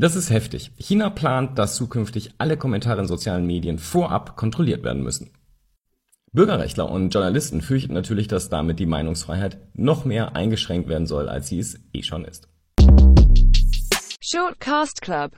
Das ist heftig. China plant, dass zukünftig alle Kommentare in sozialen Medien vorab kontrolliert werden müssen. Bürgerrechtler und Journalisten fürchten natürlich, dass damit die Meinungsfreiheit noch mehr eingeschränkt werden soll, als sie es eh schon ist. Shortcast Club